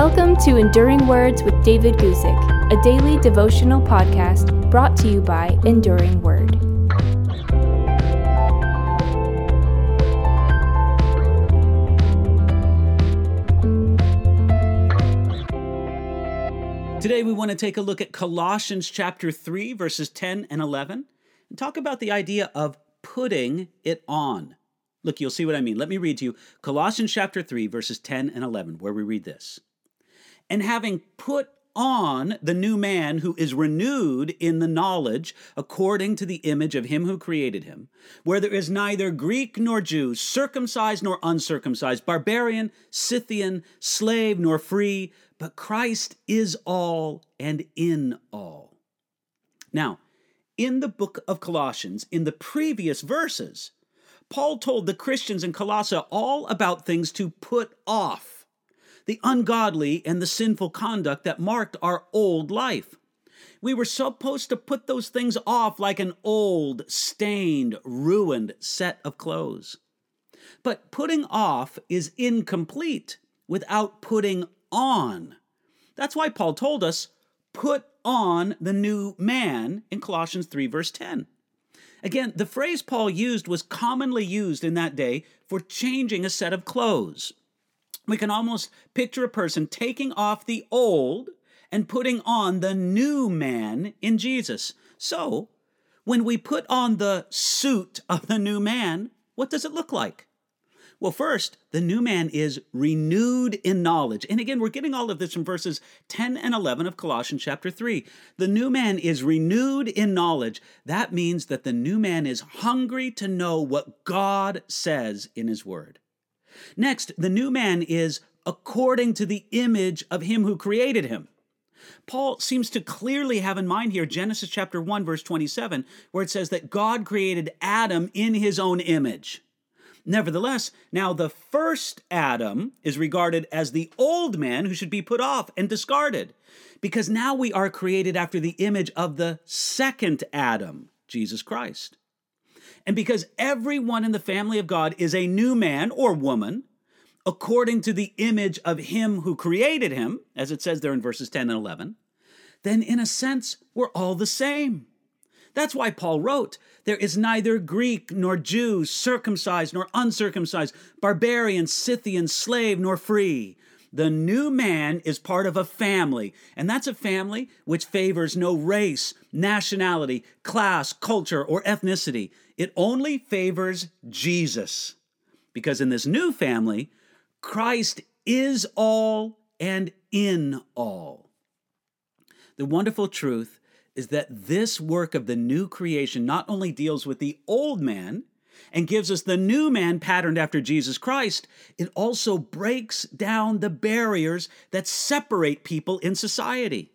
Welcome to Enduring Words with David Guzik, a daily devotional podcast brought to you by Enduring Word. Today we want to take a look at Colossians chapter 3 verses 10 and 11 and talk about the idea of putting it on. Look, you'll see what I mean. Let me read to you Colossians chapter 3, verses 10 and 11, where we read this. And having put on the new man who is renewed in the knowledge according to the image of him who created him, where there is neither Greek nor Jew, circumcised nor uncircumcised, barbarian, Scythian, slave nor free, but Christ is all and in all. Now, in the book of Colossians, in the previous verses, Paul told the Christians in Colossae all about things to put off the ungodly and the sinful conduct that marked our old life. We were supposed to put those things off like an old, stained, ruined set of clothes. But putting off is incomplete without putting on. That's why Paul told us, put on the new man in Colossians 3, verse 10. Again, the phrase Paul used was commonly used in that day for changing a set of clothes. We can almost picture a person taking off the old and putting on the new man in Jesus. So, when we put on the suit of the new man, what does it look like? Well, first, the new man is renewed in knowledge. And again, we're getting all of this from verses 10 and 11 of Colossians chapter 3. The new man is renewed in knowledge. That means that the new man is hungry to know what God says in his word. Next, the new man is according to the image of him who created him. Paul seems to clearly have in mind here Genesis chapter 1 verse 27 where it says that God created Adam in his own image. Nevertheless, now the first Adam is regarded as the old man who should be put off and discarded, because now we are created after the image of the second Adam, Jesus Christ. And because everyone in the family of God is a new man or woman, according to the image of him who created him, as it says there in verses 10 and 11, then in a sense, we're all the same. That's why Paul wrote, There is neither Greek nor Jew, circumcised nor uncircumcised, barbarian, Scythian, slave nor free. The new man is part of a family, and that's a family which favors no race, nationality, class, culture, or ethnicity. It only favors Jesus. Because in this new family, Christ is all and in all. The wonderful truth is that this work of the new creation not only deals with the old man and gives us the new man patterned after Jesus Christ, it also breaks down the barriers that separate people in society.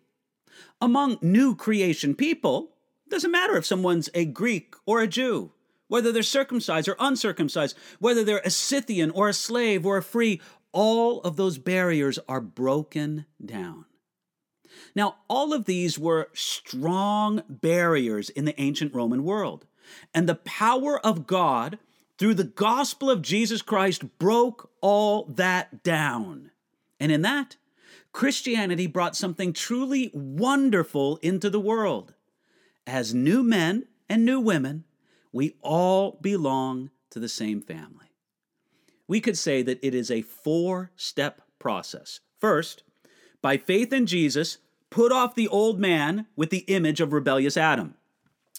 Among new creation people, it doesn't matter if someone's a Greek or a Jew, whether they're circumcised or uncircumcised, whether they're a Scythian or a slave or a free, all of those barriers are broken down. Now, all of these were strong barriers in the ancient Roman world. And the power of God through the gospel of Jesus Christ broke all that down. And in that, Christianity brought something truly wonderful into the world. As new men and new women, we all belong to the same family. We could say that it is a four step process. First, by faith in Jesus, put off the old man with the image of rebellious Adam.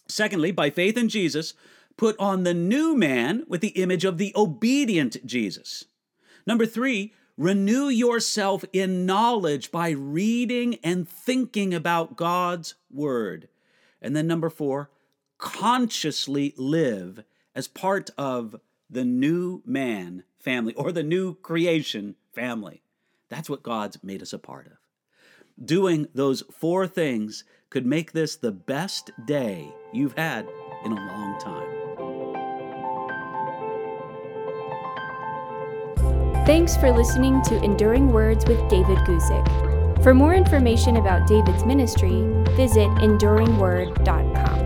Secondly, by faith in Jesus, put on the new man with the image of the obedient Jesus. Number three, renew yourself in knowledge by reading and thinking about God's word. And then number four, consciously live as part of the new man family or the new creation family. That's what God's made us a part of. Doing those four things could make this the best day you've had in a long time. Thanks for listening to Enduring Words with David Guzik. For more information about David's ministry, visit enduringword.com.